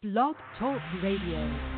Blog Talk Radio.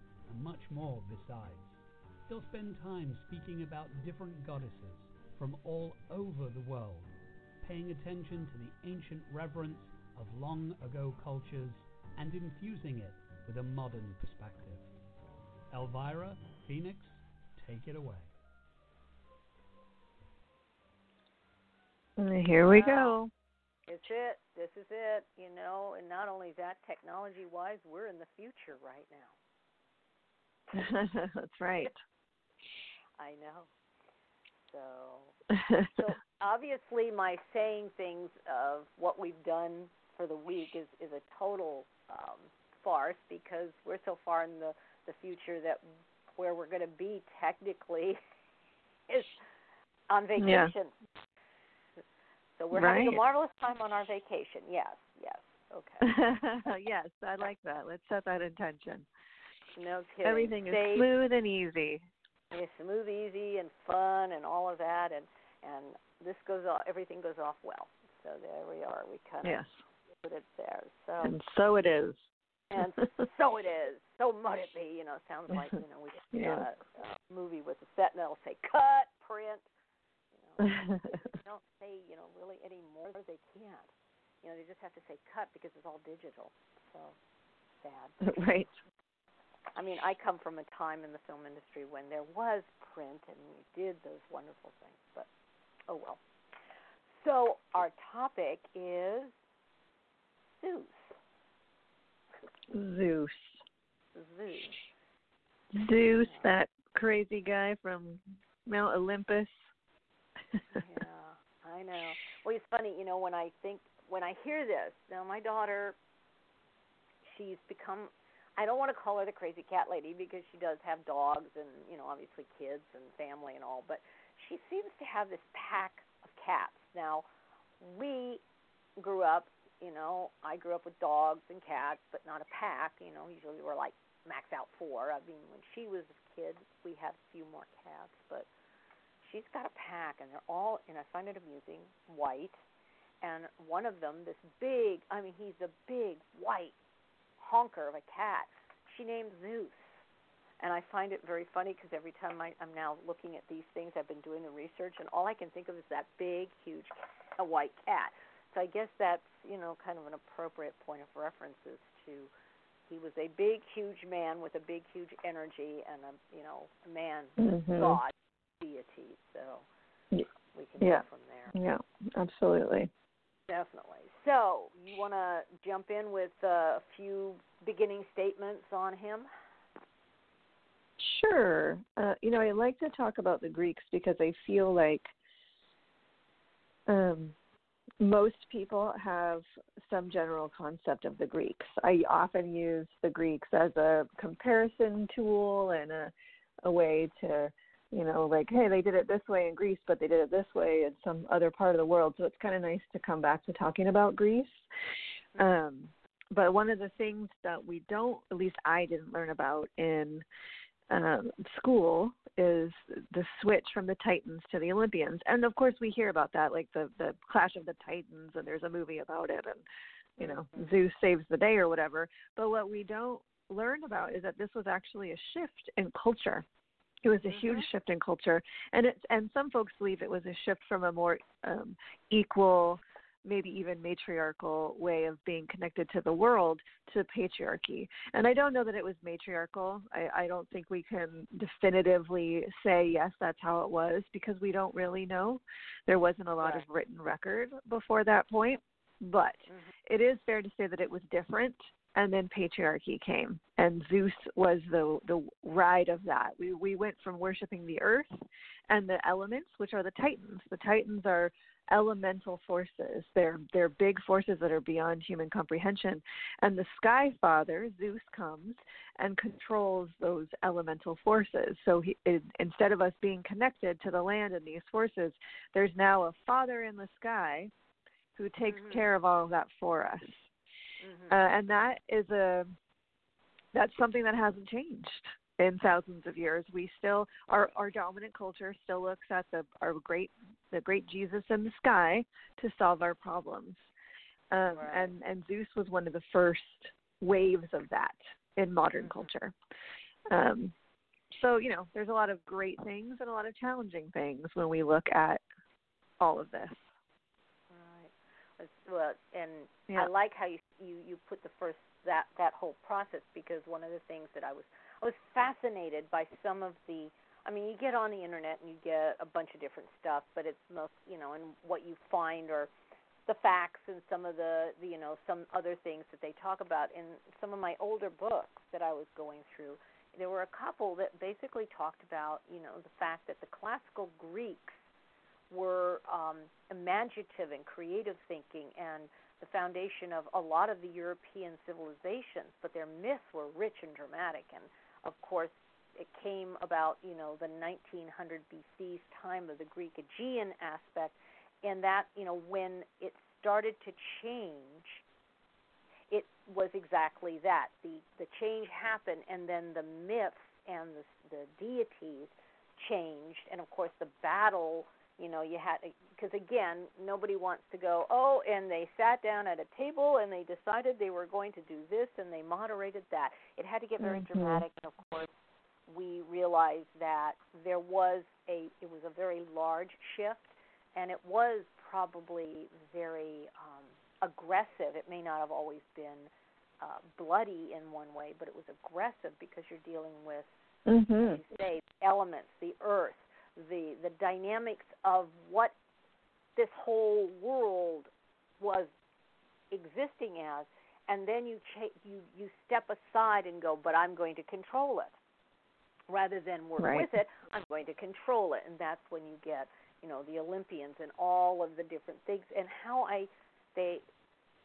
and much more besides. They'll spend time speaking about different goddesses from all over the world, paying attention to the ancient reverence of long ago cultures and infusing it with a modern perspective. Elvyra, Phoenix, take it away. Here we go. It's it. This is it. You know, and not only that, technology wise, we're in the future right now. That's right. I know. So, so obviously, my saying things of what we've done for the week is is a total um, farce because we're so far in the the future that where we're going to be technically is on vacation. Yeah. So we're having a marvelous time on our vacation. Yes, yes. Okay. yes, I like that. Let's set that intention. No kidding. Everything is Safe, smooth and easy. it's smooth, easy, and fun, and all of that, and and this goes off. Everything goes off well. So there we are. We kind of Yes. put it there. So And so it is. and so it is. So might it be. You know, sounds like you know we should Yeah. uh, a movie with a set and it'll say cut, print. You know, they don't say you know really anymore. They can't. You know, they just have to say cut because it's all digital. So sad. right. I mean, I come from a time in the film industry when there was print and we did those wonderful things, but oh well. So our topic is Zeus. Zeus. Zeus. Zeus, that crazy guy from Mount Olympus. yeah, I know. Well, it's funny, you know, when I think when I hear this. Now, my daughter, she's become. I don't want to call her the crazy cat lady because she does have dogs and you know obviously kids and family and all, but she seems to have this pack of cats. Now, we grew up, you know, I grew up with dogs and cats, but not a pack. You know, usually we're like max out four. I mean, when she was a kid, we had a few more cats, but she's got a pack, and they're all, and I find it amusing, white. And one of them, this big, I mean, he's a big white honker of a cat. She named Zeus. And I find it very funny because every time I, I'm now looking at these things, I've been doing the research, and all I can think of is that big, huge, a white cat. So I guess that's you know kind of an appropriate point of reference as to he was a big, huge man with a big, huge energy and a you know a man Mhm. god deity. So we can yeah. go from there. Yeah, absolutely. Definitely. So you want to jump in with uh, a few beginning statements on him? Sure. Uh, you know, I like to talk about the Greeks because I feel like um, most people have some general concept of the Greeks. I often use the Greeks as a comparison tool and a, a way to you know, like hey, they did it this way in Greece, but they did it this way in some other part of the world. So it's kind of nice to come back to talking about Greece. Um, but one of the things that we don't, at least I didn't learn about in um, school, is the switch from the Titans to the Olympians. And of course, we hear about that, like the the clash of the Titans, and there's a movie about it, and you know, Zeus saves the day or whatever. But what we don't learn about is that this was actually a shift in culture. It was a Mm-hmm. huge shift in culture, and it's and some folks believe it was a shift from a more um, equal, maybe even matriarchal way of being connected to the world to patriarchy. And I don't know that it was matriarchal. I, I don't think we can definitively say yes, that's how it was because we don't really know. There wasn't a lot Right. of written record before that point, but Mm-hmm. it is fair to say that it was different and then patriarchy came. And zeus was the the ride of that. We we went from worshiping the earth and the elements which are the titans. The titans are elemental forces. They're they're big forces that are beyond human comprehension. And the sky father zeus comes and controls those elemental forces. So he it, instead of us being connected to the land and these forces there's now a father in the sky who takes Mhm. care of all of that for us Mhm. uh, and that is a that's something that hasn't changed in thousands of years. We still our our dominant culture still looks at the our great the great Jesus in the sky to solve our problems. Um, Right. and and Zeus was one of the first waves of that in modern Mhm. culture. Um, so you know, there's a lot of great things and a lot of challenging things when we look at all of this. Well, and Yeah. I like how you you you put the first that that whole process because one of the things that I was I was fascinated by some of the I mean you get on the internet and you get a bunch of different stuff but it's most you know and what you find are the facts and some of the, the you know some other things that they talk about in some of my older books that I was going through there were a couple that basically talked about you know the fact that the classical Greeks were um, imaginative and creative thinking and the foundation of a lot of the European civilizations, but their myths were rich and dramatic. And of course, it came about, you know, the 1900 BC's time of the Greek Aegean aspect, and that, you know, when it started to change, it was exactly that. The the change happened, and then the myths and the the deities changed, and of course the battle you know you had because again nobody wants to go oh and they sat down at a table and they decided they were going to do this and they moderated that it had to get very Mhm. dramatic and of course we realized that there was a it was a very large shift and it was probably very um aggressive it may not have always been uh bloody in one way but it was aggressive because you're dealing with Mhm. you say elements, the earth, the the dynamics of what this whole world was existing as, and then you cha- you you step aside and go, but I'm going to control it, rather than work Right. with it. I'm going to control it, and that's when you get you know the Olympians and all of the different things, and how I they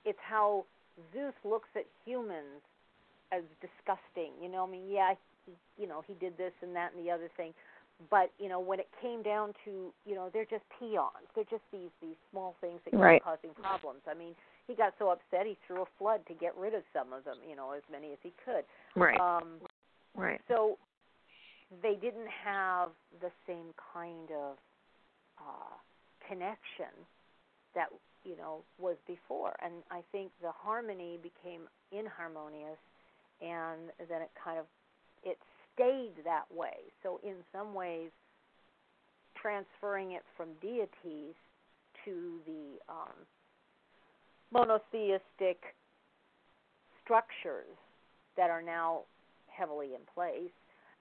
it's how Zeus looks at humans as disgusting. You know, I mean, yeah, he, you know, he did this and that and the other thing, but you know, when it came down to, you know, they're just peons. They're just these these small things that keep causing problems. I mean, he got so upset he threw a flood to get rid of some of them. You know, as many as he could. Right. Um, right. so they didn't have the same kind of uh, connection that you know was before, and I think the harmony became inharmonious, and then it kind of it stayed that way. So in some ways, transferring it from deities to the um, monotheistic structures that are now heavily in place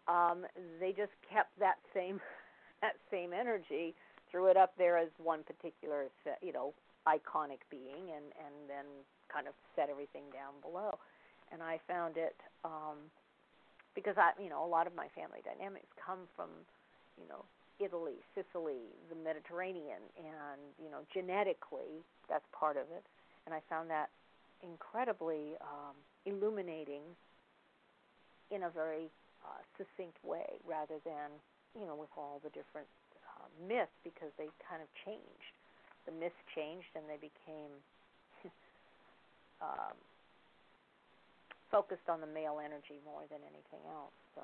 um, they just kept that same that same energy, threw it up there as one particular you know iconic being, and and then kind of set everything down below. And I found it um, because I you know a lot of my family dynamics come from you know Italy, Sicily, the Mediterranean, and you know genetically that's part of it. And I found that incredibly um, illuminating in a very uh, succinct way rather than you know, with all the different uh, myths because they kind of changed. The myths changed and they became um, focused on the male energy more than anything else. So.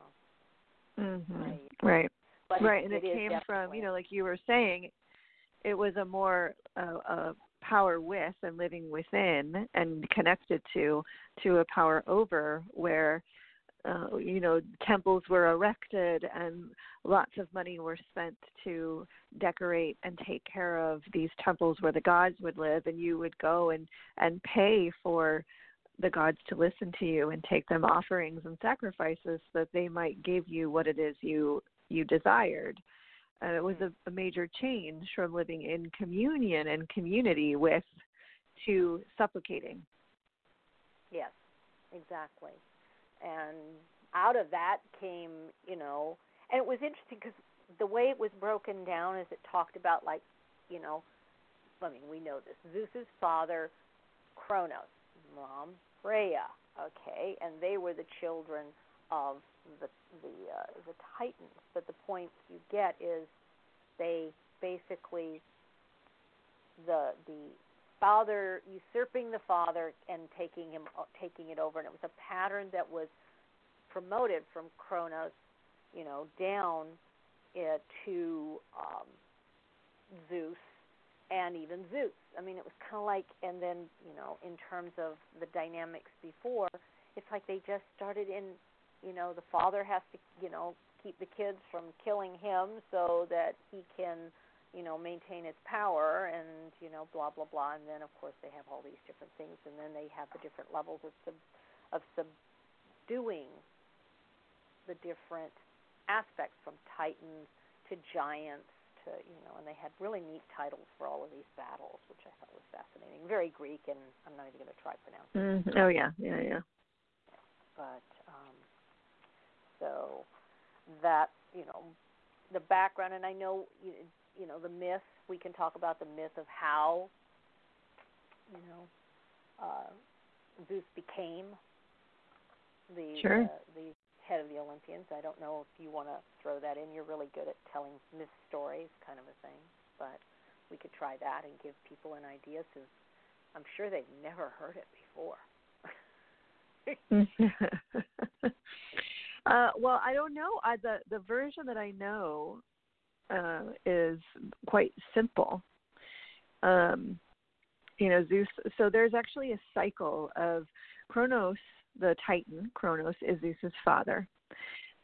Mm-hmm. I, right. But right, it, and it, it came from you know, like you were saying, it was a more uh, a power with and living within and connected to to a power over where uh, you know temples were erected and lots of money were spent to decorate and take care of these temples where the gods would live and you would go and and pay for the gods to listen to you and take them offerings and sacrifices so that they might give you what it is you you desired and it was a, a major change from living in communion and community with to supplicating Yes, exactly. And out of that came, you know, and it was interesting because the way it was broken down is it talked about like, you know, I mean, we know this. Zeus's father, Kronos, mom, Rhea, okay, and they were the children of the the uh, the Titans. But the point you get is they basically the the father usurping the father and taking him uh, taking it over and it was a pattern that was promoted from Kronos you know down uh, to um Zeus and even Zeus. I mean it was kind of like and then you know in terms of the dynamics before it's like they just started in you know the father has to you know keep the kids from killing him so that he can you know maintain its power and you know blah blah blah. And then of course they have all these different things and then they have the different levels of sub of subduing the different aspects from titans to giants to you know and they had really neat titles for all of these battles which I thought was fascinating. Very Greek and I'm not even going to try pronouncing it. Mm oh yeah. Yeah yeah. But um so that you know the background and I know you, you know the myth we can talk about the myth of how you know uh Zeus became the Sure. uh, the head of the Olympians. I don't know if you want to throw that in. You're really good at telling myth stories, kind of a thing. But we could try that and give people an idea, because I'm sure they've never heard it before. uh, well, I don't know. I, the the version that I know uh, is quite simple. Um, you know, Zeus. So there's actually a cycle of Kronos, the Titan. Kronos is Zeus's father,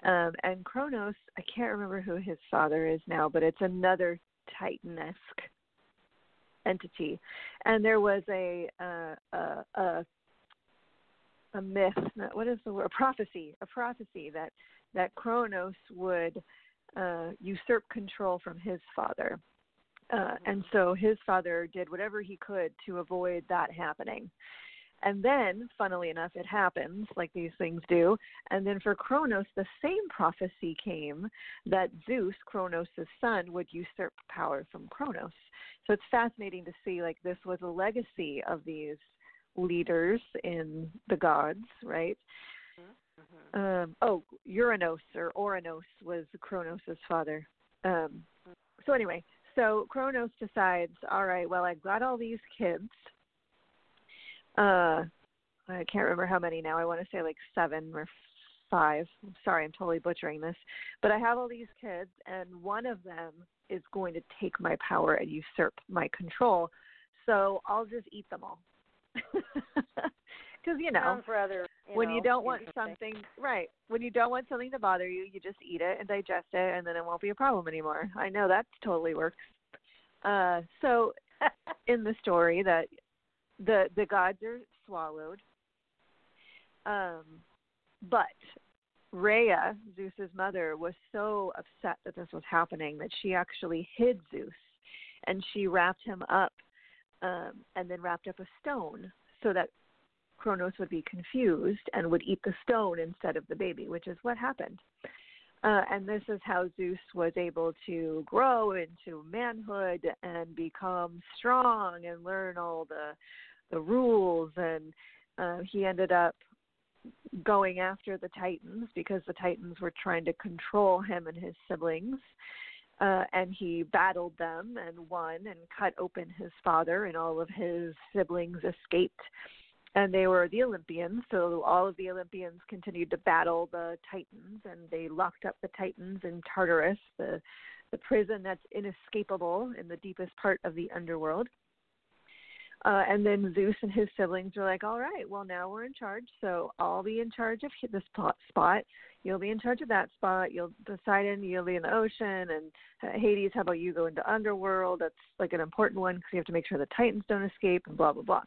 um, and Kronos. I can't remember who his father is now, but it's another Titan-esque entity. And there was a uh, a, a a myth. What is the word? A prophecy. A prophecy that that Kronos would uh, usurp control from his father, uh, and so his father did whatever he could to avoid that happening. And then, funnily enough, it happens like these things do. And then for Kronos, the same prophecy came that Zeus, Kronos' son, would usurp power from Kronos. So it's fascinating to see like this was a legacy of these leaders in the gods, right? Mm-hmm. Um, oh, Uranos or Oranos was Kronos' father. Um, so anyway, so Kronos decides, all right, well, I've got all these kids. Uh, I can't remember how many now. I want to say like seven or five. I'm sorry, I'm totally butchering this. But I have all these kids, and one of them is going to take my power and usurp my control. So I'll just eat them all. Because, you know, you when know, you don't want something right when you don't want something to bother you you just eat it and digest it and then it won't be a problem anymore i know that totally works uh so in the story that the the gods are swallowed um but Rhea, Zeus's mother, was so upset that this was happening that she actually hid Zeus and she wrapped him up um, and then wrapped up a stone so that Kronos would be confused and would eat the stone instead of the baby, which is what happened. Uh, and this is how Zeus was able to grow into manhood and become strong and learn all the the rules. And uh, he ended up going after the Titans because the Titans were trying to control him and his siblings. Uh, and he battled them and won and cut open his father, and all of his siblings escaped. And they were the Olympians, so all of the Olympians continued to battle the Titans, and they locked up the Titans in Tartarus, the the prison that's inescapable in the deepest part of the underworld. Uh, and then Zeus and his siblings were like, "All right, well now we're in charge, so I'll be in charge of this spot. You'll be in charge of that spot. You'll Poseidon, you'll be in the ocean, and uh, Hades, how about you go into underworld? That's like an important one because you have to make sure the Titans don't escape, and blah blah blah."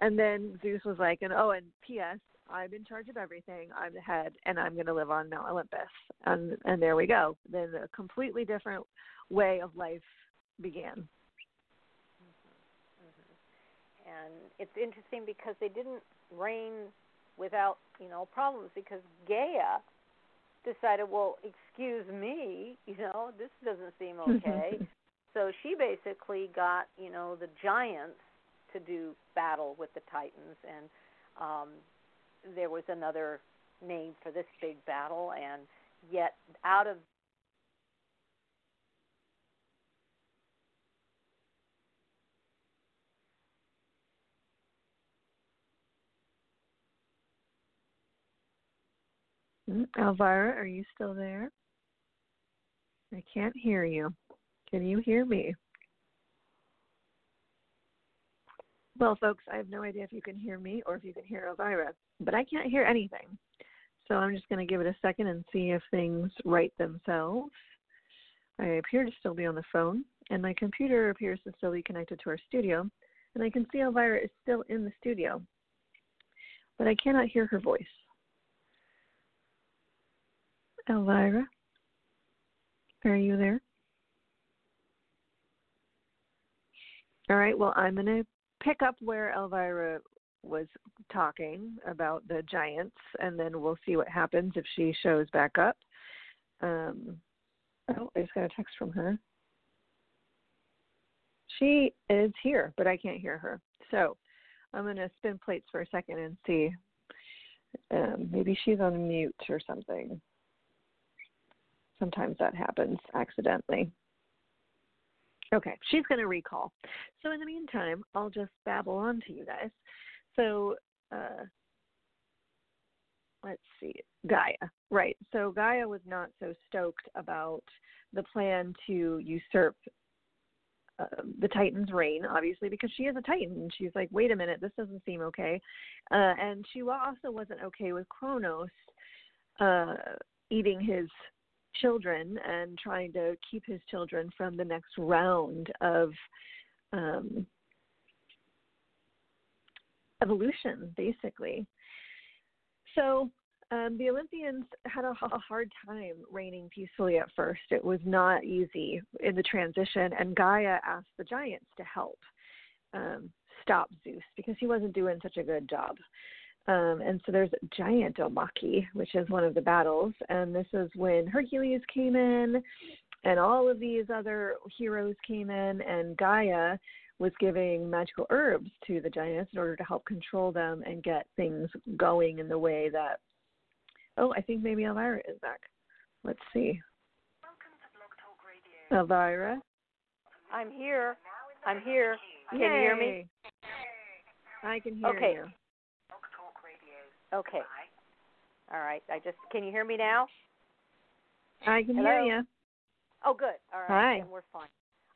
And then Zeus was like, "And oh, and P.S. I'm in charge of everything. I'm the head, and I'm going to live on Mount Olympus." And and there we go. Then a completely different way of life began. And it's interesting because they didn't reign without you know problems because Gaia decided, well, excuse me, you know, this doesn't seem okay. so she basically got you know the giants to do battle with the Titans, and um, there was another name for this big battle, and yet out of Elvyra, are you still there? I can't hear you. Can you hear me? Well, folks, I have no idea if you can hear me or if you can hear Elvyra, but I can't hear anything. So I'm just going to give it a second and see if things right themselves. I appear to still be on the phone, and my computer appears to still be connected to our studio, and I can see Elvyra is still in the studio, but I cannot hear her voice. Elvyra? Are you there? All right, well, I'm going to pick up where Elvyra was talking about the giants, and then we'll see what happens if she shows back up. Um, oh, I just got a text from her. She is here, but I can't hear her. So I'm going to spin plates for a second and see. Um, maybe she's on mute or something sometimes that happens accidentally. Okay, she's going to recall. So in the meantime, I'll just babble on to you guys. So uh, let's see, Gaia, right? So Gaia was not so stoked about the plan to usurp uh, the Titan's reign, obviously, because she is a Titan. She's like, wait a minute, this doesn't seem okay. Uh, and she also wasn't okay with Kronos uh, eating his children and trying to keep his children from the next round of um, evolution, basically. So um, the Olympians had a, a, hard time reigning peacefully at first. It was not easy in the transition, and Gaia asked the giants to help um, stop Zeus because he wasn't doing such a good job. Um, and so there's Gigantomachy, which is one of the battles, and this is when Hercules came in, and all of these other heroes came in, and Gaia was giving magical herbs to the giants in order to help control them and get things going in the way that. Oh, I think maybe Elvyra is back. Let's see. Elvyra. I'm here. I'm here. Can Yay. you hear me? I can hear okay. you. Okay. All right. I just can you hear me now? I can Hello? hear you. Oh, good. All right. Hi. Then we're fine.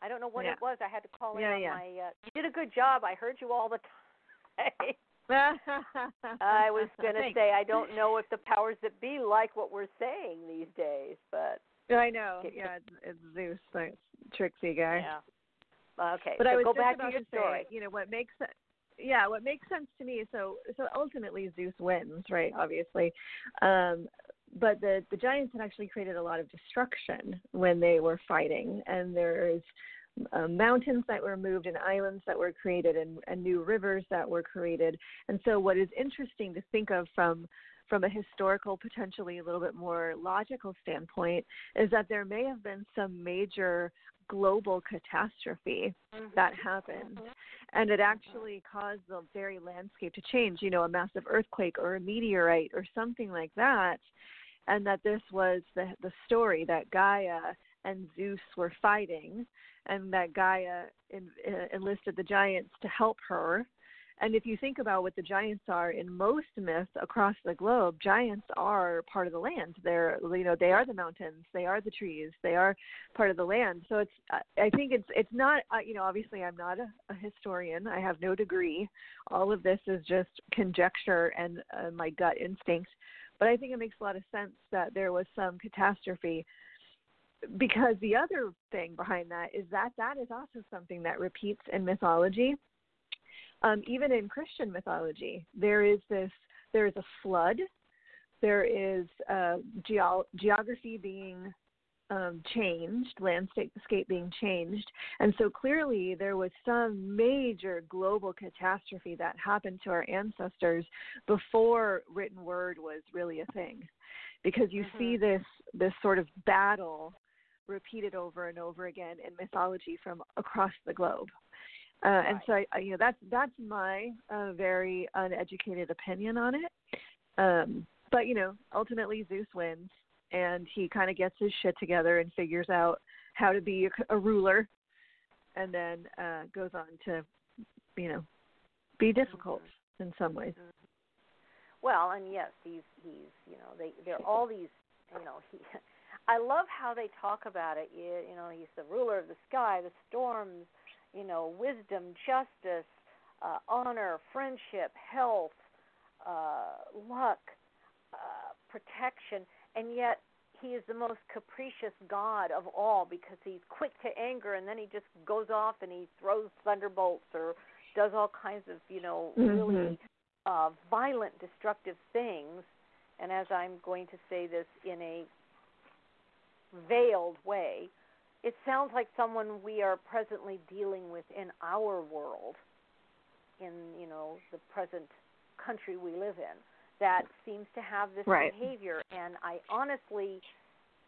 I don't know what Yeah. it was. I had to call in Yeah, on yeah. my. Uh, you did a good job. I heard you all the time. I was going to say I don't know if the powers that be like what we're saying these days, but I know. Okay. Yeah, it's, it's Zeus, the tricksy guy. yeah. Okay. But so I was go just back about to your to story. say, you know, what makes sense. Yeah, what makes sense to me. So, so ultimately, Zeus wins, right? Obviously, um, but the the giants had actually created a lot of destruction when they were fighting, and there's uh, mountains that were moved and islands that were created and, and new rivers that were created. And so, what is interesting to think of from from a historical, potentially a little bit more logical standpoint, is that there may have been some major global catastrophe mm-hmm. that happened. Mm-hmm. And it actually caused the very landscape to change, you know, a massive earthquake or a meteorite or something like that. And that this was the, the story that Gaia and Zeus were fighting, and that Gaia in, uh, enlisted the giants to help her and if you think about what the giants are in most myths across the globe, giants are part of the land. They're you know they are the mountains, they are the trees, they are part of the land. So it's I think it's it's not uh, you know obviously I'm not a, a historian. I have no degree. All of this is just conjecture and uh, my gut instinct. But I think it makes a lot of sense that there was some catastrophe because the other thing behind that is that that is also something that repeats in mythology um, even in Christian mythology, there is this there is a flood, there is uh, geo- geography being um, changed, landscape being changed, and so clearly there was some major global catastrophe that happened to our ancestors before written word was really a thing, because you mm-hmm. see this this sort of battle repeated over and over again in mythology from across the globe. Uh, right. And so, I, you know, that's that's my uh, very uneducated opinion on it. Um, but you know, ultimately Zeus wins, and he kind of gets his shit together and figures out how to be a, a ruler, and then uh, goes on to, you know, be difficult mm-hmm. in some ways. Mm-hmm. Well, and yes, he's he's you know they they're all these you know he. I love how they talk about it. You, you know, he's the ruler of the sky, the storms, you know, wisdom, justice, uh, honor, friendship, health, uh, luck, uh, protection, and yet he is the most capricious God of all because he's quick to anger and then he just goes off and he throws thunderbolts or does all kinds of, you know, mm-hmm. really uh, violent, destructive things. And as I'm going to say this in a veiled way, it sounds like someone we are presently dealing with in our world, in you know the present country we live in, that seems to have this right. behavior. And I honestly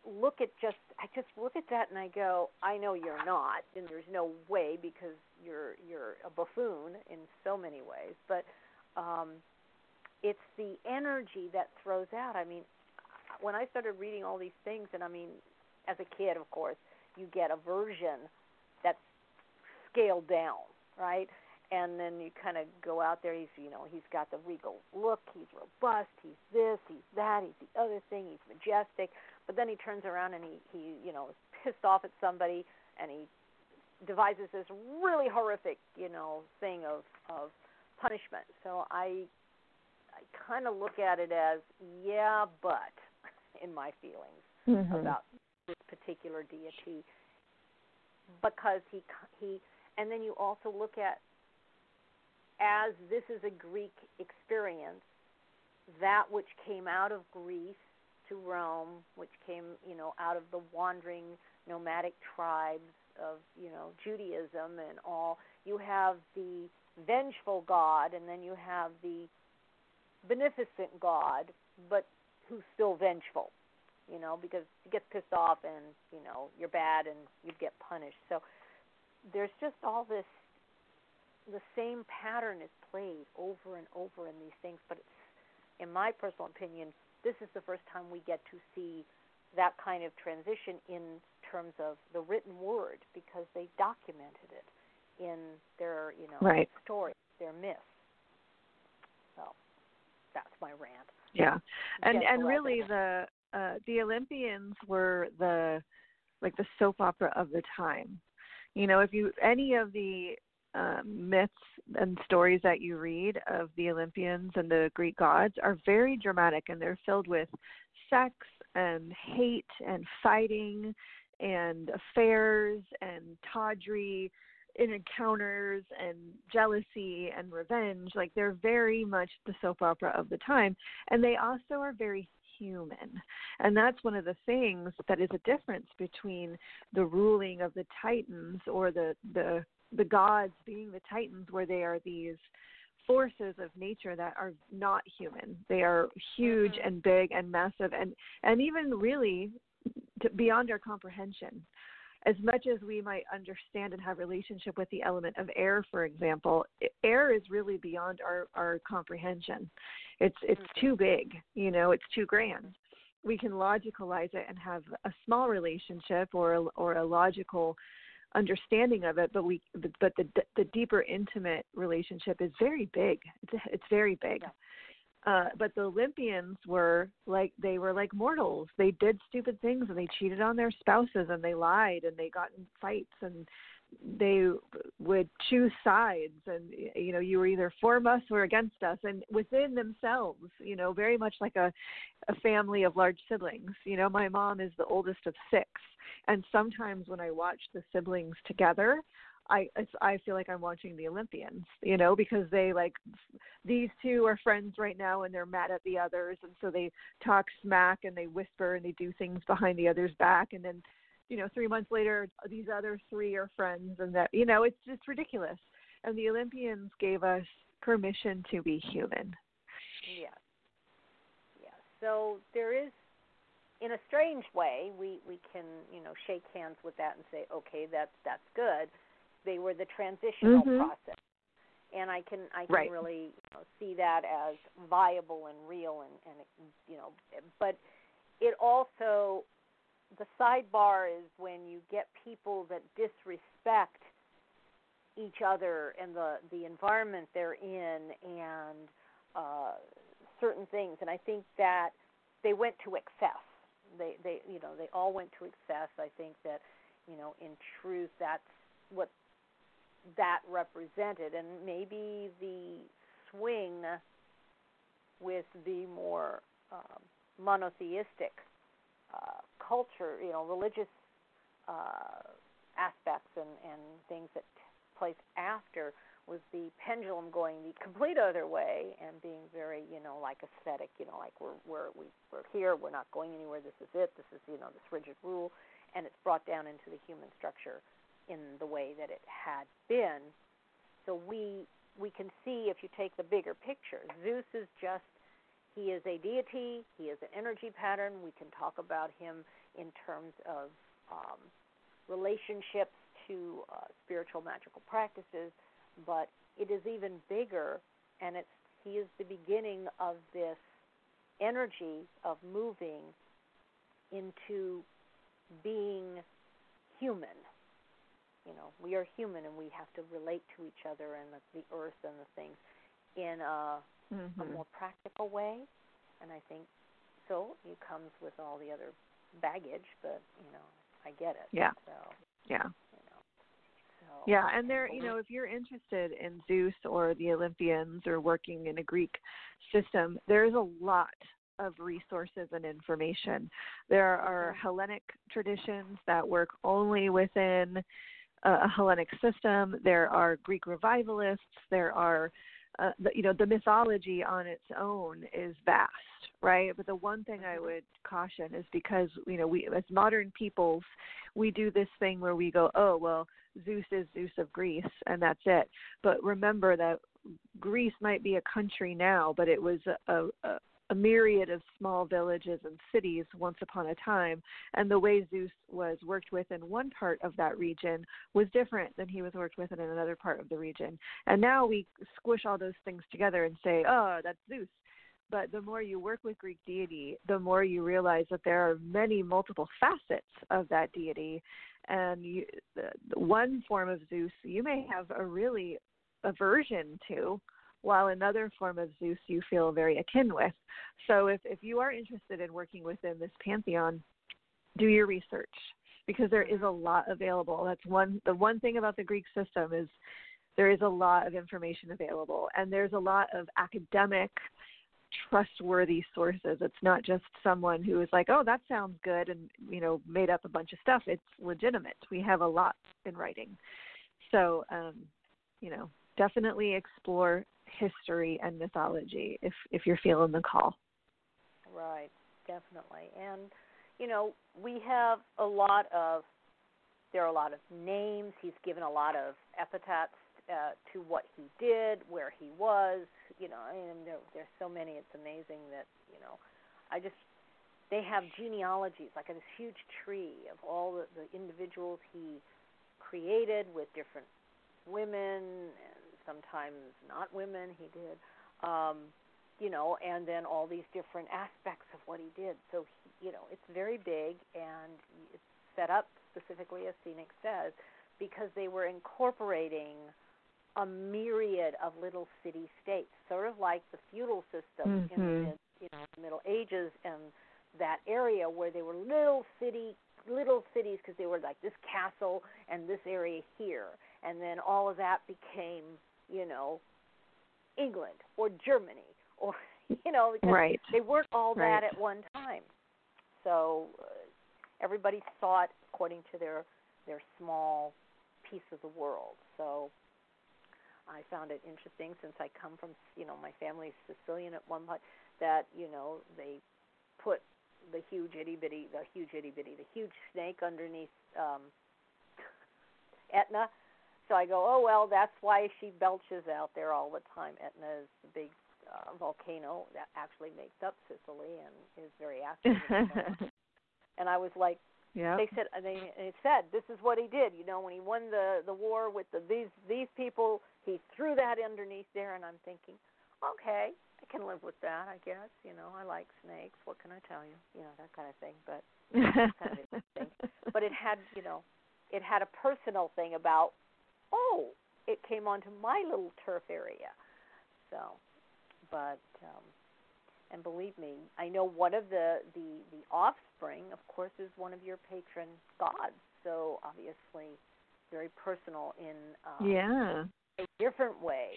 look at just I just look at that and I go, I know you're not, and there's no way because you're you're a buffoon in so many ways, but um, it's the energy that throws out. I mean, when I started reading all these things, and I mean, as a kid, of course, you get a version that's scaled down, right? And then you kind of go out there. He's, you know, he's got the regal look. He's robust. He's this. He's that. He's the other thing. He's majestic. But then he turns around and he, he, you know, is pissed off at somebody, and he devises this really horrific, you know, thing of of punishment. So I, I kind of look at it as, yeah, but, in my feelings mm-hmm. about this particular deity because he he and then you also look at as this is a Greek experience that which came out of Greece to Rome which came you know out of the wandering nomadic tribes of you know Judaism and all you have the vengeful god and then you have the beneficent god but who's still vengeful you know, because you get pissed off and you know you're bad and you get punished. So there's just all this. The same pattern is played over and over in these things, but it's, in my personal opinion, this is the first time we get to see that kind of transition in terms of the written word because they documented it in their, you know, right. stories, their myths. So that's my rant. Yeah, and and really the uh, the Olympians were the like the soap opera of the time. You know, if you any of the um, myths and stories that you read of the Olympians and the Greek gods are very dramatic and they're filled with sex and hate and fighting and affairs and tawdry encounters and jealousy and revenge. Like they're very much the soap opera of the time. And they also are very human. And that's one of the things that is a difference between the ruling of the Titans or the the the gods being the Titans where they are these forces of nature that are not human. They are huge Mhm. and big and massive and and even really to, beyond our comprehension. As much as we might understand and have relationship with the element of air, for example, air is really beyond our our comprehension. It's it's Mhm. too big, you know, it's too grand. We can logicalize it and have a small relationship or a, or a logical understanding of it, but we but the the deeper intimate relationship is very big. It's it's very big. Yeah. Uh, but the Olympians were like they were like mortals. They did stupid things and they cheated on their spouses and they lied and they got in fights and they would choose sides and you know you were either for us or against us and within themselves you know very much like a a family of large siblings you know my mom is the oldest of six and sometimes when i watch the siblings together i i feel like i'm watching the olympians you know because they like these two are friends right now and they're mad at the others and so they talk smack and they whisper and they do things behind the other's back and then you know, three months later, these other three are friends, and that you know, it's just ridiculous. And the Olympians gave us permission to be human. Yes. Yes. So there is, in a strange way, we we can you know shake hands with that and say, okay, that's that's good. They were the transitional Mhm. process, and I can I can Right. really you know, see that as viable and real and and you know, but it also the sidebar is when you get people that disrespect each other and the the environment they're in and uh certain things and I think that they went to excess. They they you know, they all went to excess. I think that, you know, in truth that's what that represented and maybe the swing with the more um, monotheistic uh, culture, you know, religious uh, aspects and, and things that place after was the pendulum going the complete other way and being very, you know, like ascetic, you know, like we're we're we, we're here, we're not going anywhere. This is it. This is you know this rigid rule, and it's brought down into the human structure in the way that it had been. So we we can see if you take the bigger picture, Zeus is just he is a deity. He is an energy pattern. We can talk about him in terms of um, relationships to uh, spiritual magical practices, but it is even bigger, and it's he is the beginning of this energy of moving into being human. You know, we are human, and we have to relate to each other and the, the earth and the things in a Mm-hmm. a more practical way, and I think so. It comes with all the other baggage, but you know, I get it. Yeah. So Yeah. you know, so Yeah, and there, you know, if you're interested in Zeus or the Olympians or working in a Greek system, there's a lot of resources and information. There are Mhm. Hellenic traditions that work only within a Hellenic system. There are Greek revivalists. There are uh, the, you know the mythology on its own is vast right but the one thing i Mhm. would caution is because you know we as modern peoples we do this thing where we go oh well zeus is zeus of greece and that's it but remember that greece might be a country now but it was a, a, a myriad of small villages and cities once upon a time and the way zeus was worked with in one part of that region was different than he was worked with in another part of the region and now we squish all those things together and say, oh, that's Zeus. But the more you work with Greek deity, the more you realize that there are many multiple facets of that deity. And you, the, the one form of Zeus you may have a really aversion to, while another form of Zeus you feel very akin with. So if, if you are interested in working within this pantheon, do your research because there is a lot available. That's one the one thing about the Greek system is there is a lot of information available and there's a lot of academic trustworthy sources it's not just someone who is like oh that sounds good and you know made up a bunch of stuff it's legitimate we have a lot in writing so um you know definitely explore history and mythology if if you're feeling the call Right, definitely. And you know, we have a lot of there are a lot of names. He's given a lot of epithets uh, to what he did, where he was. You know, I mean, there, there's so many. It's amazing that you know. I just they have genealogies like this huge tree of all the, the individuals he created with different women and sometimes not women. He did. Um, you know, and then all these different aspects of what he did. So, he, you know, it's very big and it's set up specifically, as Phoenix says, because they were incorporating a myriad of little city states, sort of like the feudal system mm-hmm. in the you know, Middle Ages and that area where they were little city little cities because they were like this castle and this area here and then all of that became you know England or Germany or you know because right. they weren't all right. that at one time so uh, everybody saw it according to their their small piece of the world. So I found it interesting since I come from, you know, my family's Sicilian at one point that, you know, they put the huge itty bitty, the huge itty bitty, the huge snake underneath um, Etna. So I go, oh well, that's why she belches out there all the time. Etna is the big uh, volcano that actually makes up Sicily and is very active. and I was like, yeah. They said they it said this is what he did. You know, when he won the the war with the these these people, he threw that underneath there, and I'm thinking, okay, I can live with that. I guess. You know, I like snakes. What can I tell you? You know that kind of thing. But kind of interesting. But it had you know, it had a personal thing about oh, it came onto my little turf area. So, but um, and believe me, I know one of the the the offspring, of course, is one of your patron gods. So obviously, very personal in um, yeah a different way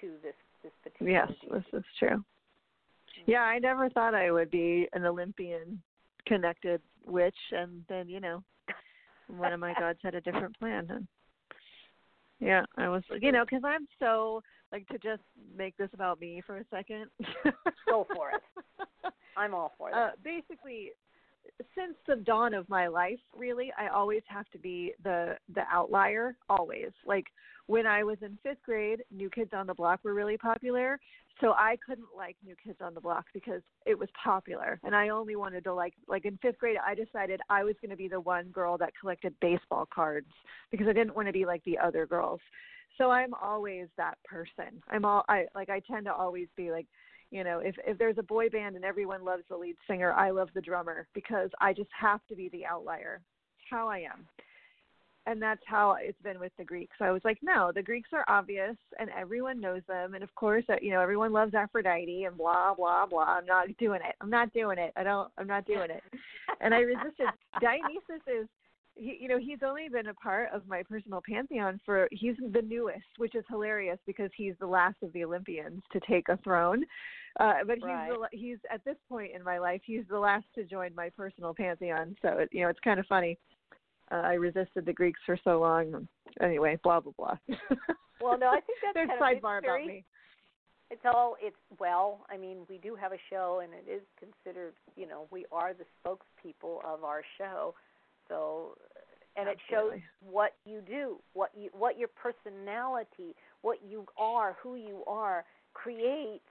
to this this particular. Yes, deity. this is true. Yeah, I never thought I would be an Olympian connected witch, and then you know, one of my gods had a different plan. And yeah, I was, you know, because I'm so like to just make this about me for a second. Go for it. I'm all for that. Uh, basically, since the dawn of my life, really, I always have to be the the outlier. Always, like when I was in fifth grade, New Kids on the Block were really popular. So I couldn't like New Kids on the Block because it was popular, and I only wanted to like like in fifth grade. I decided I was going to be the one girl that collected baseball cards because I didn't want to be like the other girls. So I'm always that person. I'm all I like. I tend to always be like you know if if there's a boy band and everyone loves the lead singer i love the drummer because i just have to be the outlier. It's how i am. And that's how it's been with the greeks. I was like no the greeks are obvious and everyone knows them. And of course uh, you know everyone loves aphrodite and blah blah blah. I'm not doing it. I'm not doing it. I don't i'm not doing it. And i resisted. Dionysus is he, you know, he's only been a part of my personal pantheon for he's the newest, which is hilarious because he's the last of the Olympians to take a throne. Uh, but right. he's the, he's at this point in my life, he's the last to join my personal pantheon. So it, you know, it's kind of funny. Uh, I resisted the Greeks for so long. Anyway, blah blah blah. well, no, I think that's there's kind sidebar of, very, about me. It's all it's well. I mean, we do have a show, and it is considered. You know, we are the spokespeople of our show so, and it shows what you do, what you, what your personality, what you are, who you are, creates.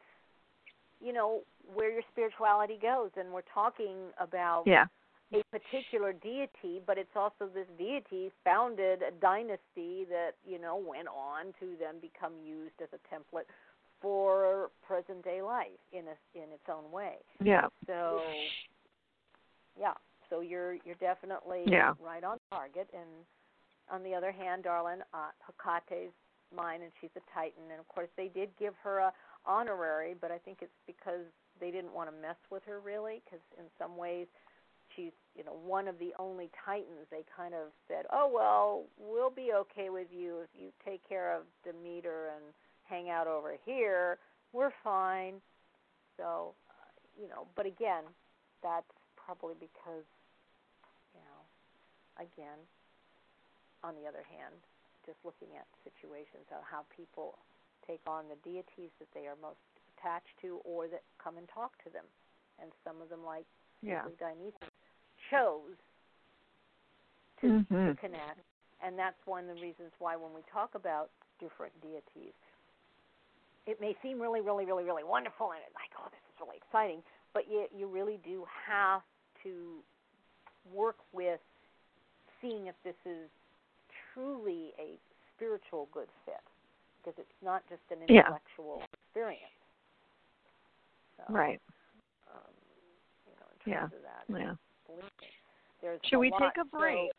You know where your spirituality goes, and we're talking about Yeah. a particular deity, but it's also this deity founded a dynasty that you know went on to then become used as a template for present day life in a in its own way. Yeah. So, yeah. So you're you're definitely Yeah. right on target. And on the other hand, darling, uh, Hecate's mine, and she's a Titan. And of course, they did give her a honorary, but I think it's because they didn't want to mess with her really, because in some ways she's you know one of the only Titans. They kind of said, oh well, we'll be okay with you if you take care of Demeter and hang out over here. We're fine. So, uh, you know, but again, that's probably because, again, on the other hand, just looking at situations of how people take on the deities that they are most attached to or that come and talk to them. And some of them, like Yeah. Dionysus, chose to, Mhm. to connect. And that's one of the reasons why when we talk about different deities. It may seem really, really, really, really wonderful, and it's like, oh, this is really exciting, but you you really do have to work with seeing if this is truly a spiritual good fit, because it's not just an Yeah. intellectual experience. So, Right. Um, you know, in Yeah. of that, Yeah. there's Should we lot. take a So, break?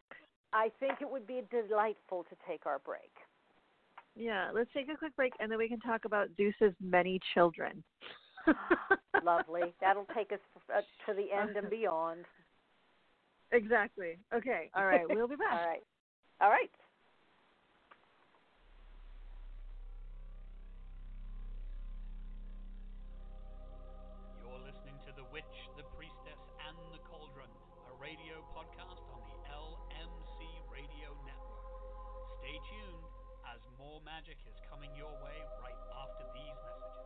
I think it would be delightful to take our break. Yeah, let's take a quick break and then we can talk about Zeus's many children. Lovely. That'll take us uh, to the end and beyond. Exactly. Okay. All right. We'll be back. All right. All right. You're listening to The Witch, The Priestess, and The Cauldron, a radio podcast on the LMC Radio Network. Stay tuned as more magic is coming your way right after these messages.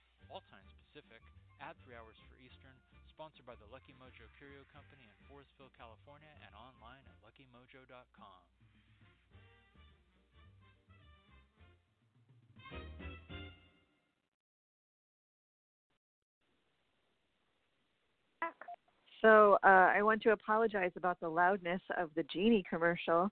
all times Pacific, at 3 hours for Eastern, sponsored by the Lucky Mojo Curio Company in Forestville, California, and online at luckymojo.com. So uh, I want to apologize about the loudness of the genie commercial.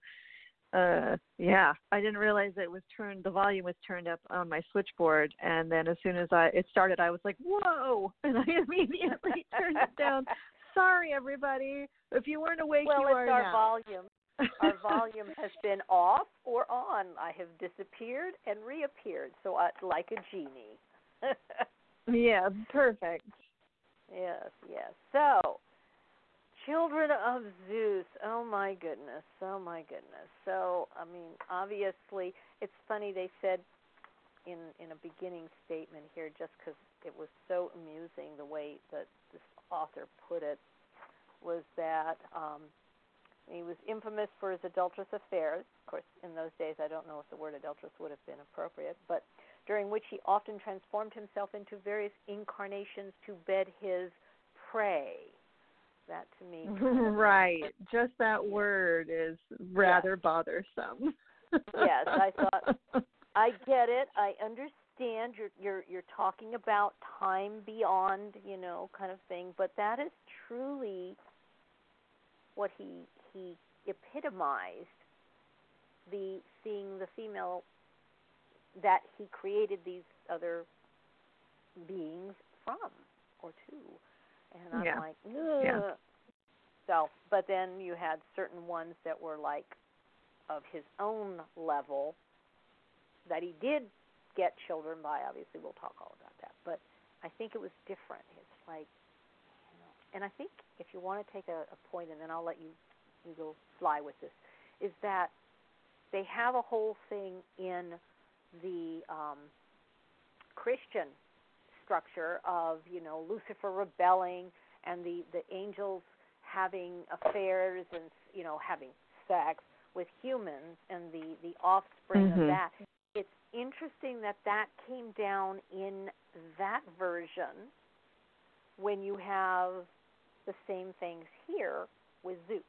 Uh, yeah, I didn't realize it was turned. The volume was turned up on my switchboard, and then as soon as I it started, I was like, "Whoa!" and I immediately turned it down. Sorry, everybody. If you weren't awake, well, you it's are our now. volume. Our volume has been off or on. I have disappeared and reappeared, so I, like a genie. yeah, perfect. Yes, yes. So, children of Zeus. Oh my goodness. Oh my goodness. So, I mean, obviously, it's funny they said in in a beginning statement here, just because it was so amusing the way that this author put it, was that um, he was infamous for his adulterous affairs. Of course, in those days, I don't know if the word adulterous would have been appropriate, but during which he often transformed himself into various incarnations to bed his prey. That to me, right. Just that word is rather bothersome. Yes, I thought- I get it. I understand you're you're you're talking about time beyond, you know, kind of thing, but that is truly what he he epitomized the seeing the female that he created these other beings from or to. And I'm Yeah. like, Ugh. Yeah. So, but then you had certain ones that were like of his own level that he did get children by. Obviously, we'll talk all about that. But I think it was different. It's like, you know, and I think if you want to take a, a point, and then I'll let you you go fly with this, is that they have a whole thing in the um, Christian structure of you know Lucifer rebelling and the the angels having affairs and you know having sex with humans and the the offspring Mhm. of that. It's interesting that that came down in that version when you have the same things here with Zeus,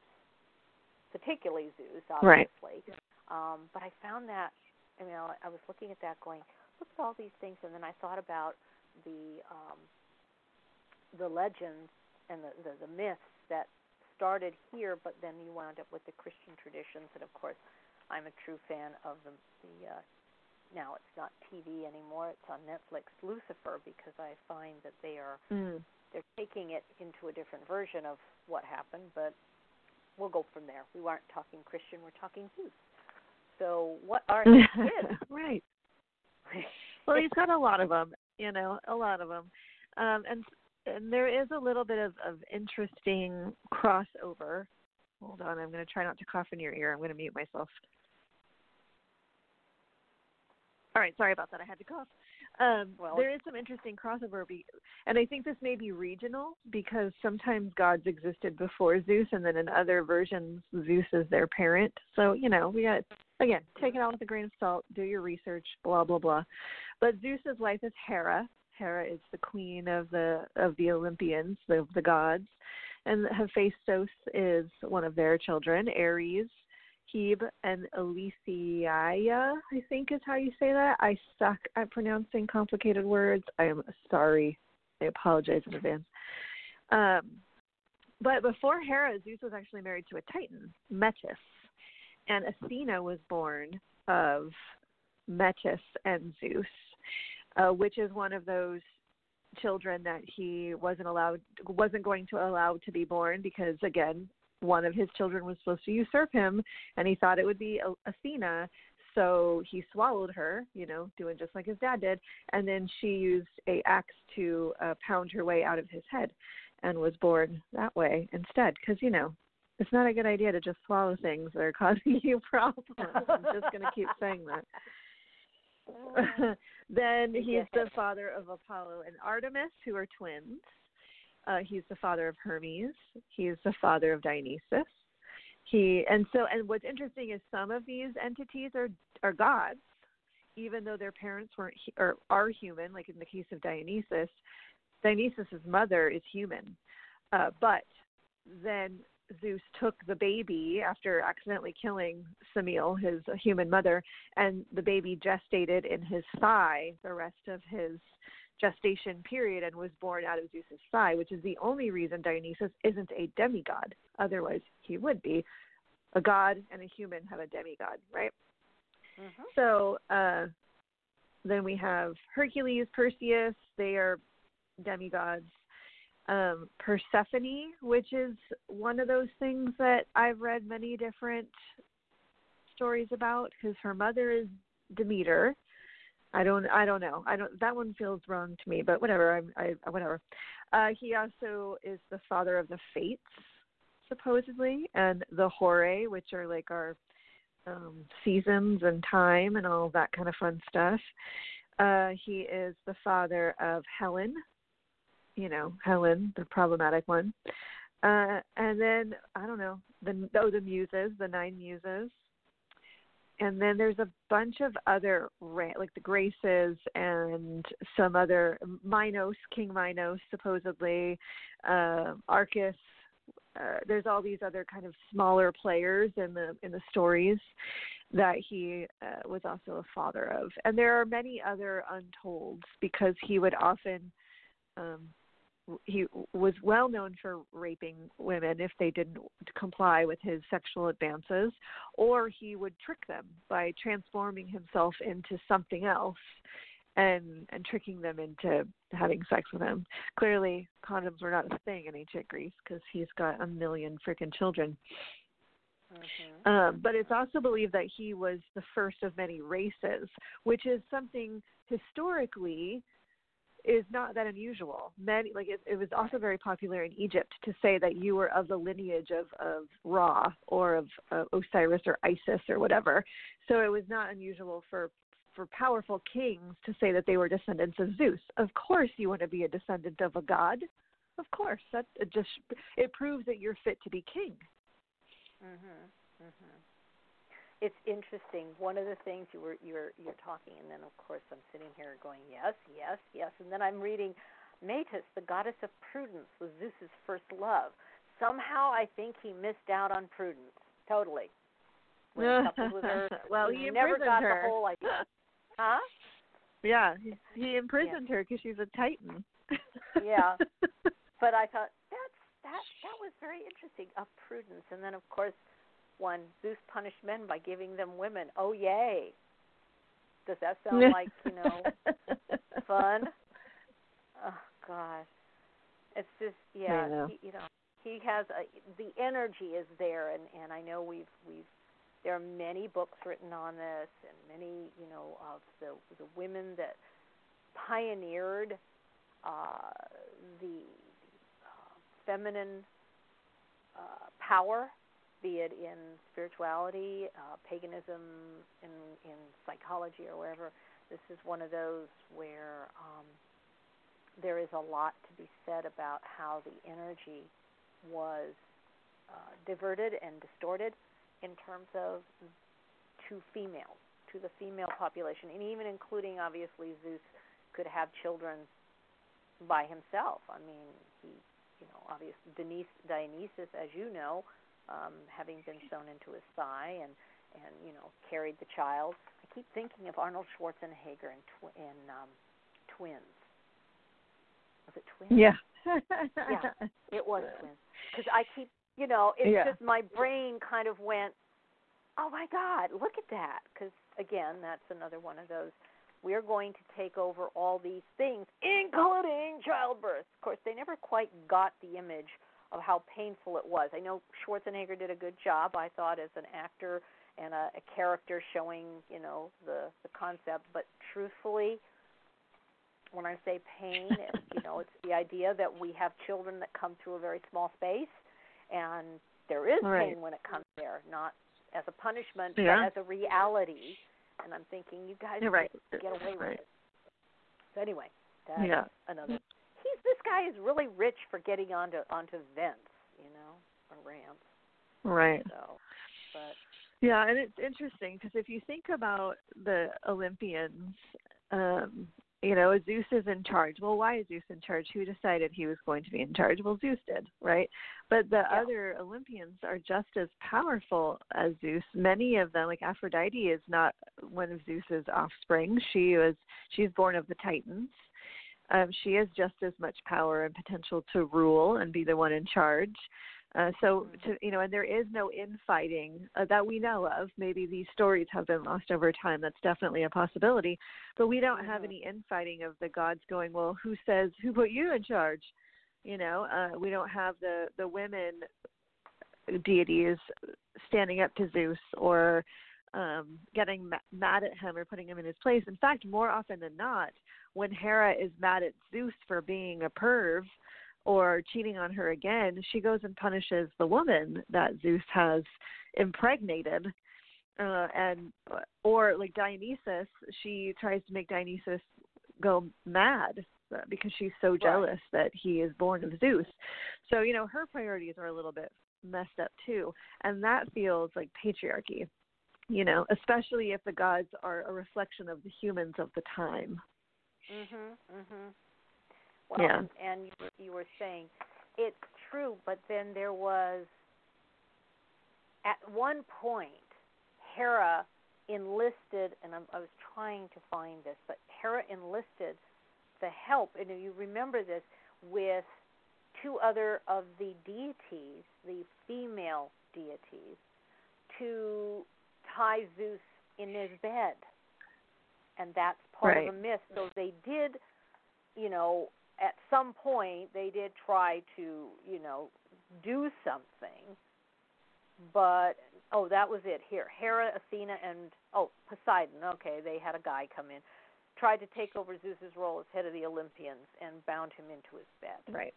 particularly Zeus, Right. obviously. Um, but I found that, you know, I was looking at that going, look at all these things, and then I thought about the um, the legends and the, the the myths that started here, but then you wound up with the Christian traditions, and of course, I'm a true fan of the the. Uh, now it's not TV anymore; it's on Netflix. Lucifer, because I find that they are Mm. they're taking it into a different version of what happened, but we'll go from there. We aren't talking Christian; we're talking Zeus. So, what are his kids? right. Well, he's got a lot of them, you know, a lot of them. Um, and and there is a little bit of, of interesting crossover. Hold on, I'm going to try not to cough in your ear. I'm going to mute myself. All right, sorry about that. I had to cough. Um, Well- there is some interesting crossover, be, and I think this may be regional because sometimes gods existed before Zeus, and then in other versions, Zeus is their parent. So you know, we got again take it all with a grain of salt. Do your research, blah blah blah. But Zeus's wife is Hera. Hera is the queen of the of the Olympians, the the gods, and Hephaestus is one of their children. Ares Hebe and Elysiaya, I think is how you say that. I suck at pronouncing complicated words. I am sorry. I apologize in advance. Um, but before Hera, Zeus was actually married to a Titan, Metis. And Athena was born of Metis and Zeus, uh, which is one of those children that he wasn't allowed wasn't going to allow to be born because again one of his children was supposed to usurp him and he thought it would be Athena. So he swallowed her you know doing just like his dad did and then she used a axe to uh, pound her way out of his head and was born that way instead. Because you know it's not a good idea to just swallow things that are causing you problems. I'm just going to keep saying that. Then he's the father of Apollo and Artemis, who are twins. Uh, he's the father of Hermes. He's the father of Dionysus. He and so and what's interesting is some of these entities are are gods, even though their parents weren't or are human. Like in the case of Dionysus, Dionysus's mother is human, uh, but then Zeus took the baby after accidentally killing Semele, his human mother, and the baby gestated in his thigh the rest of his gestation period and was born out of Zeus's thigh, which is the only reason Dionysus isn't a demigod. Otherwise, he would be. A god and a human have a demigod, right? Mm-hmm. So uh, then we have Hercules, Perseus. They are demigods um, Persephone, which is one of those things that I've read many different stories about because her mother is Demeter. I don't, I don't know. I don't. That one feels wrong to me, but whatever. I'm, I, whatever. Uh, he also is the father of the Fates, supposedly, and the Horae, which are like our um, seasons and time and all that kind of fun stuff. Uh, he is the father of Helen, you know, Helen, the problematic one. Uh, and then I don't know the oh the muses, the nine muses, and then there's a bunch of other like the Graces and some other Minos, King Minos, supposedly, uh, Arcas. Uh, there's all these other kind of smaller players in the in the stories that he uh, was also a father of, and there are many other untolds because he would often um, he was well known for raping women if they didn't comply with his sexual advances, or he would trick them by transforming himself into something else and and tricking them into having sex with him. Clearly, condoms were not a thing in ancient Greece because he's got a million freaking children. Mm-hmm. Um, but it's also believed that he was the first of many races, which is something historically is not that unusual. Many like it, it was also very popular in Egypt to say that you were of the lineage of of Ra or of uh, Osiris or Isis or whatever. So it was not unusual for for powerful kings to say that they were descendants of Zeus. Of course, you want to be a descendant of a god. Of course, that just it proves that you're fit to be king. Mhm. Mhm. It's interesting. One of the things you were you're you're talking, and then of course I'm sitting here going yes, yes, yes, and then I'm reading Metis, the goddess of prudence, was Zeus's first love. Somehow I think he missed out on prudence totally. When he coupled with her, well, he never got her. the whole idea. Huh? Yeah, he, he imprisoned her because she's a titan. Yeah. But I thought that's that that was very interesting of prudence, and then of course, one Zeus punished men by giving them women. Oh yay! Does that sound like you know fun? Oh gosh, it's just yeah. Know. He, you know, he has a the energy is there, and and I know we've we've there are many books written on this, and many you know of the the women that pioneered uh, the uh, feminine uh, power, be it in spirituality, uh, paganism, in in psychology, or wherever. This is one of those where um, there is a lot to be said about how the energy was uh, diverted and distorted in terms of to females, to the female population, and even including obviously Zeus could have children by himself. I mean, he, you know, obviously Denise, Dionysus, as you know, um, having been sewn into his thigh and and you know carried the child. I keep thinking of Arnold Schwarzenegger in tw- in um, Twins. Was it Twins? Yeah. yeah, it was Twins. Because I keep, you know, it's Yeah. just my brain kind of went, oh my God, look at that. Because again, that's another one of those. We're going to take over all these things, including childbirth. Of course, they never quite got the image of how painful it was. I know Schwarzenegger did a good job, I thought, as an actor and a, a character showing, you know, the the concept. But truthfully, when I say pain, it, you know, it's the idea that we have children that come through a very small space, and there is Right. pain when it comes there, not as a punishment, Yeah. but as a reality. And I'm thinking, you guys You're right. get away with Right. it. So anyway, that's Yeah. another. This guy is really rich for getting onto onto vents, you know, or ramps. Right. So, but Yeah, and it's interesting because if you think about the Olympians, um, you know, Zeus is in charge. Well, why is Zeus in charge? Who decided he was going to be in charge? Well, Zeus did, right? But the Yeah. other Olympians are just as powerful as Zeus. Many of them, like Aphrodite, is not one of Zeus's offspring. She was she's born of the Titans. Um, she has just as much power and potential to rule and be the one in charge. Uh, so, to, you know, and there is no infighting uh, that we know of. Maybe these stories have been lost over time. That's definitely a possibility. But we don't have Mhm. any infighting of the gods going, well, who says, who put you in charge? You know, uh, we don't have the, the women deities standing up to Zeus or um, getting ma- mad at him or putting him in his place. In fact, more often than not, when Hera is mad at Zeus for being a perv or cheating on her again, she goes and punishes the woman that Zeus has impregnated. Uh, and or like Dionysus, she tries to make Dionysus go mad because she's so jealous that he is born of Zeus. So you know her priorities are a little bit messed up too, and that feels like patriarchy. You know, especially if the gods are a reflection of the humans of the time. Mhm. Mhm. Well, Yeah. and, you, were- you were saying it's true, but then there was at one point Hera enlisted, and I'm, I was trying to find this, but Hera enlisted the help, and you remember this with two other of the deities, the female deities, to tie Zeus in his bed, and that's part Right. of the myth. So they did, you know, at some point they did try to, you know, do something, but oh, that was it. Here, Hera, Athena, and oh, Poseidon. Okay, they had a guy come in, tried to take over Zeus's role as head of the Olympians, and bound him into his bed. Right.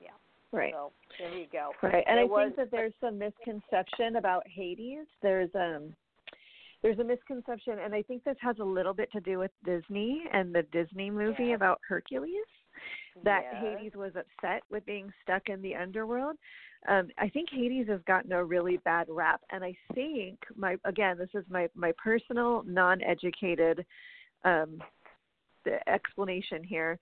Yeah. Right. So there you go. Right, and There I was- think that there's some misconception about Hades. There's um there's a misconception, and I think this has a little bit to do with Disney and the Disney movie Yes. about Hercules. That Yes. Hades was upset with being stuck in the underworld. Um, I think Hades has gotten a really bad rap, and I think my again, this is my my personal non-educated um, the explanation here.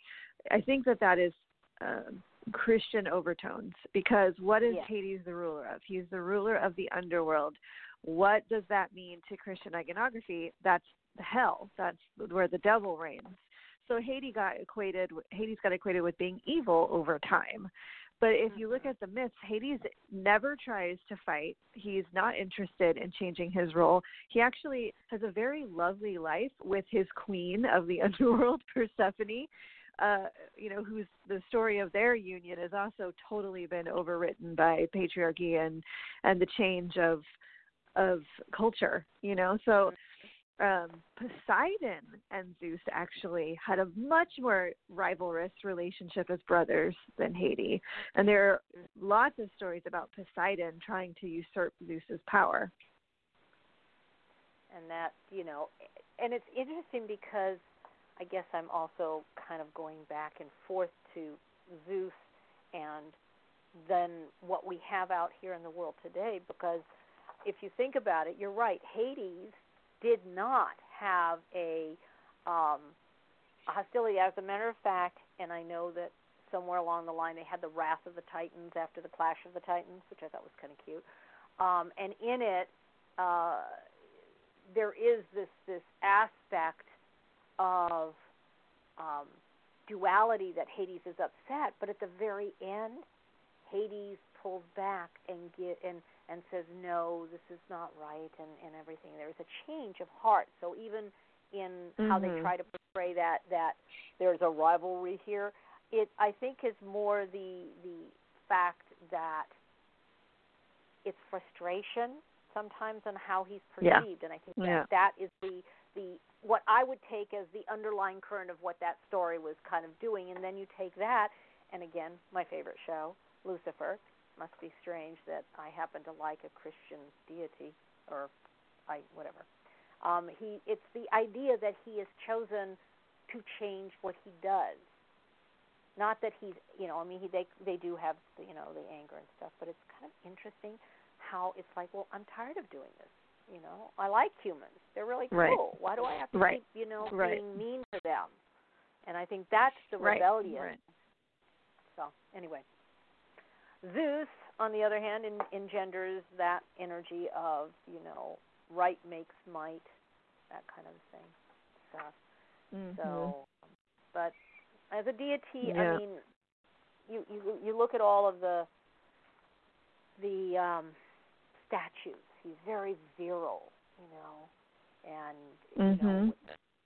I think that that is um, Christian overtones because what is Yes. Hades the ruler of? He's the ruler of the underworld. What does that mean to Christian iconography? That's the hell. That's where the devil reigns. So Hades got equated. Hades got equated with being evil over time. But if you look at the myths, Hades never tries to fight. He's not interested in changing his role. He actually has a very lovely life with his queen of the underworld, Persephone. Uh, you know, who's the story of their union has also totally been overwritten by patriarchy and and the change of of culture. You know, so um, Poseidon and Zeus actually had a much more rivalrous relationship as brothers than Hades, and there are lots of stories about Poseidon trying to usurp Zeus's power. And that you know, and it's interesting because I guess I'm also kind of going back and forth to Zeus and then what we have out here in the world today because if you think about it, you're right. Hades did not have a, um, hostility. As a matter of fact, and I know that somewhere along the line they had the Wrath of the Titans after the Clash of the Titans, which I thought was kind of cute. Um, and in it, uh, there is this this aspect of um, duality that Hades is upset, but at the very end, Hades pulls back and get and and says no, this is not right, and and everything. There's a change of heart. So even in mm-hmm. how they mm-hmm. try to portray that that there's a rivalry here, it I think is more the the fact that it's frustration sometimes on how he's perceived, yeah. and I think that yeah. that is the the what I would take as the underlying current of what that story was kind of doing, and then you take that, and again, my favorite show, Lucifer. Must be strange that I happen to like a Christian deity, or I whatever. Um, he it's the idea that he has chosen to change what he does. Not that he's you know I mean he they they do have you know the anger and stuff, but it's kind of interesting how it's like well I'm tired of doing this. You know I like humans they're really cool. Right. Why do I have to right. keep you know right. being mean to them? And I think that's the rebellion. Right. So anyway, Zeus, on the other hand, in, engenders that energy of, you know, right makes might, that kind of thing. Stuff. Mm-hmm. So, but as a deity, yeah. I mean, you, you you look at all of the the um, statues. He's very virile, you know, and mm-hmm. you know,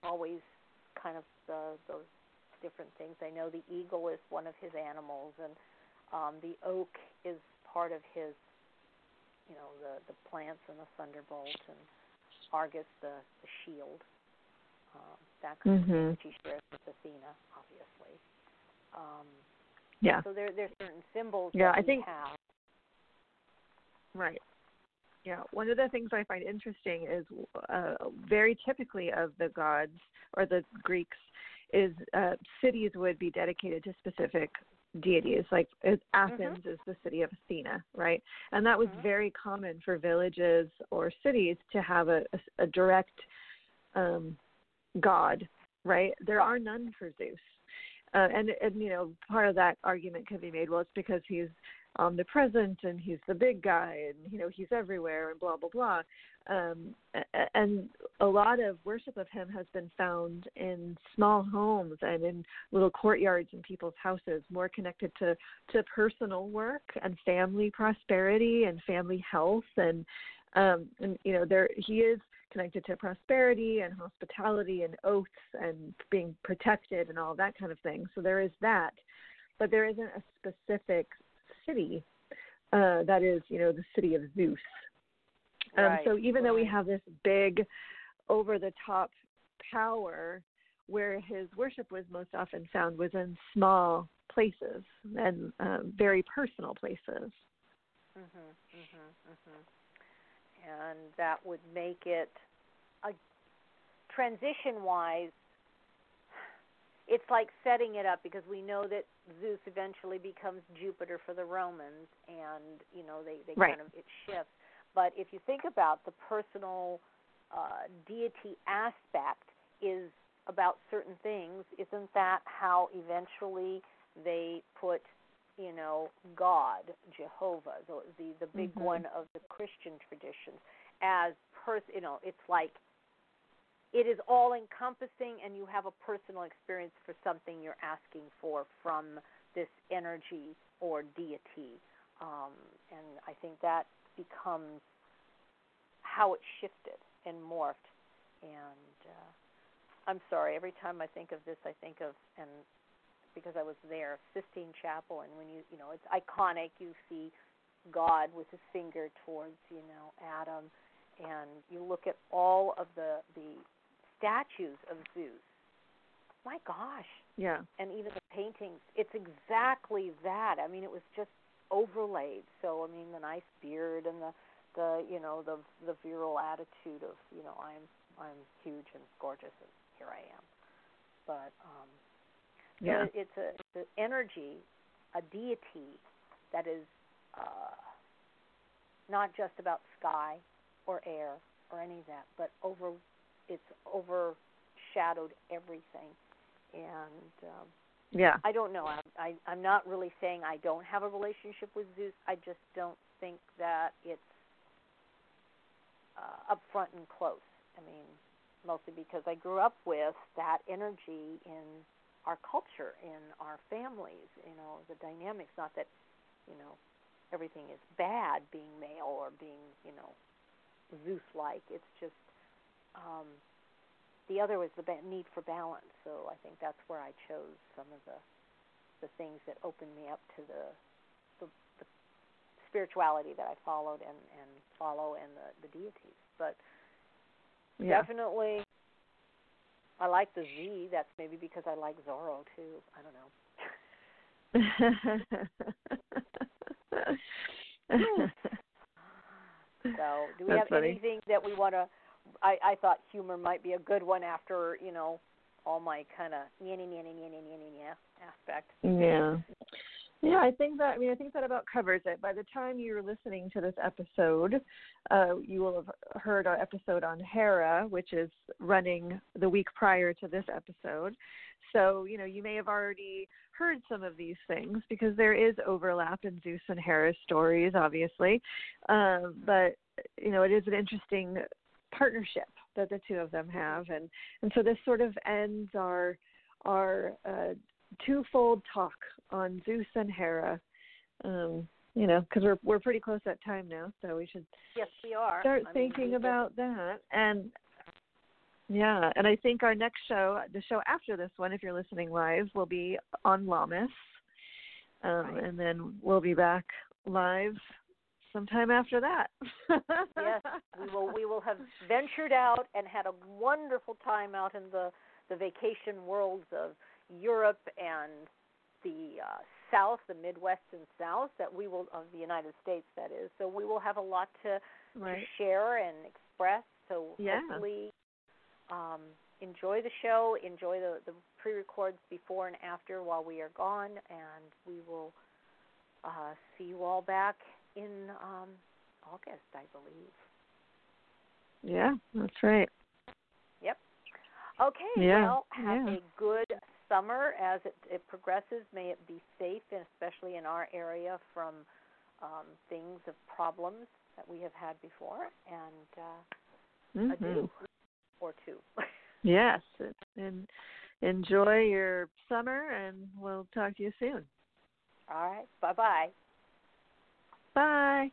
always kind of the, those different things. I know the eagle is one of his animals, and um, the oak is part of his, you know, the the plants and the thunderbolt, and Argus the, the shield. Um, that kind mm-hmm. of thing which he shares with Athena, obviously. Um, yeah. So there there's certain symbols. Yeah, that I think. Have. Right. Yeah, one of the things I find interesting is uh, very typically of the gods or the Greeks is uh, cities would be dedicated to specific deities. Like mm-hmm. Athens mm-hmm. is the city of Athena, right? And that was mm-hmm. very common for villages or cities to have a, a, a direct um, god, right? There are none for Zeus. Uh, and and you know part of that argument can be made well it's because he's omnipresent and he's the big guy and you know he's everywhere and blah blah blah. Um, and a lot of worship of him has been found in small homes and in little courtyards in people's houses, more connected to to personal work and family prosperity and family health. And um, and you know there he is connected to prosperity and hospitality and oaths and being protected and all that kind of thing. So there is that, but there isn't a specific city uh, that is you know the city of Zeus um, right, so even right. though we have this big, over the top power, where his worship was most often found was in small places and um, very personal places. Mm-hmm, mm-hmm, mm-hmm. And that would make it a transition-wise. It's like setting it up because we know that Zeus eventually becomes Jupiter for the Romans, and you know they they right. kind of it shifts. But if you think about the personal uh, deity aspect is about certain things, isn't that how eventually they put, you know, God, Jehovah, the the, the big mm-hmm. one of the Christian traditions, as pers you know, it's like it is all encompassing and you have a personal experience for something you're asking for from this energy or deity. Um, and I think that becomes how it shifted and morphed. And uh, I'm sorry, every time I think of this, I think of and because I was there, Sistine Chapel, and when you you know it's iconic. You see God with his finger towards you know Adam, and you look at all of the the statues of Zeus. My gosh, Yeah. and even the paintings, it's exactly that. I mean, it was just overlaid. So I mean, the nice beard and the the you know the the virile attitude of you know I'm I'm huge and gorgeous and here I am. But um, Yeah. it, it's a it's an energy, a deity that is uh, not just about sky or air or any of that, but over it's overshadowed everything. And um, Yeah. I don't know. I, I I'm not really saying I don't have a relationship with Zeus. I just don't think that it's uh, up front and close. I mean, mostly because I grew up with that energy in our culture, in our families. You know, the dynamics. Not that you know everything is bad being male or being you know Zeus-like. It's just um, the other was the need for balance. So I think that's where I chose some of the the things that opened me up to the the, the spirituality that I followed and and follow and the the deities. But Yeah. definitely, I like the Z. That's maybe because I like Zorro too. I don't know. So, do we That's have funny. anything that we want to? I I thought humor might be a good one after you know all my kind of yeah yeah yeah yeah yeah aspect. Yeah. Yeah, I think that I mean I think that about covers it. By the time you're listening to this episode, uh, you will have heard our episode on Hera, which is running the week prior to this episode. So, you know, you may have already heard some of these things because there is overlap in Zeus and Hera's stories, obviously. Um, but you know, it is an interesting partnership that the two of them have and and so this sort of ends our our uh twofold talk on Zeus and Hera. Um, you know, because we're we're pretty close at time now, so we should Yes, we are. start I thinking just- about that. And yeah, and I think our next show, the show after this one, if you're listening live, will be on Lammas, um, Right. and then we'll be back live sometime after that. yes, we will. We will have ventured out and had a wonderful time out in the the vacation worlds of Europe and the uh, South, the Midwest and South that we will of the United States. That is. So we will have a lot to right. to share and express. So Yeah. hopefully, um, enjoy the show, enjoy the, the pre-records before and after while we are gone, and we will uh, see you all back in um, August, I believe. Yeah, that's right. Yep. Okay. Yeah, Well, have yeah. a good summer as it, it progresses. May it be safe, and especially in our area from um, things of problems that we have had before. And uh, Mhm. adieu or two. Yes, and enjoy your summer, and we'll talk to you soon. All right. Bye bye. Bye.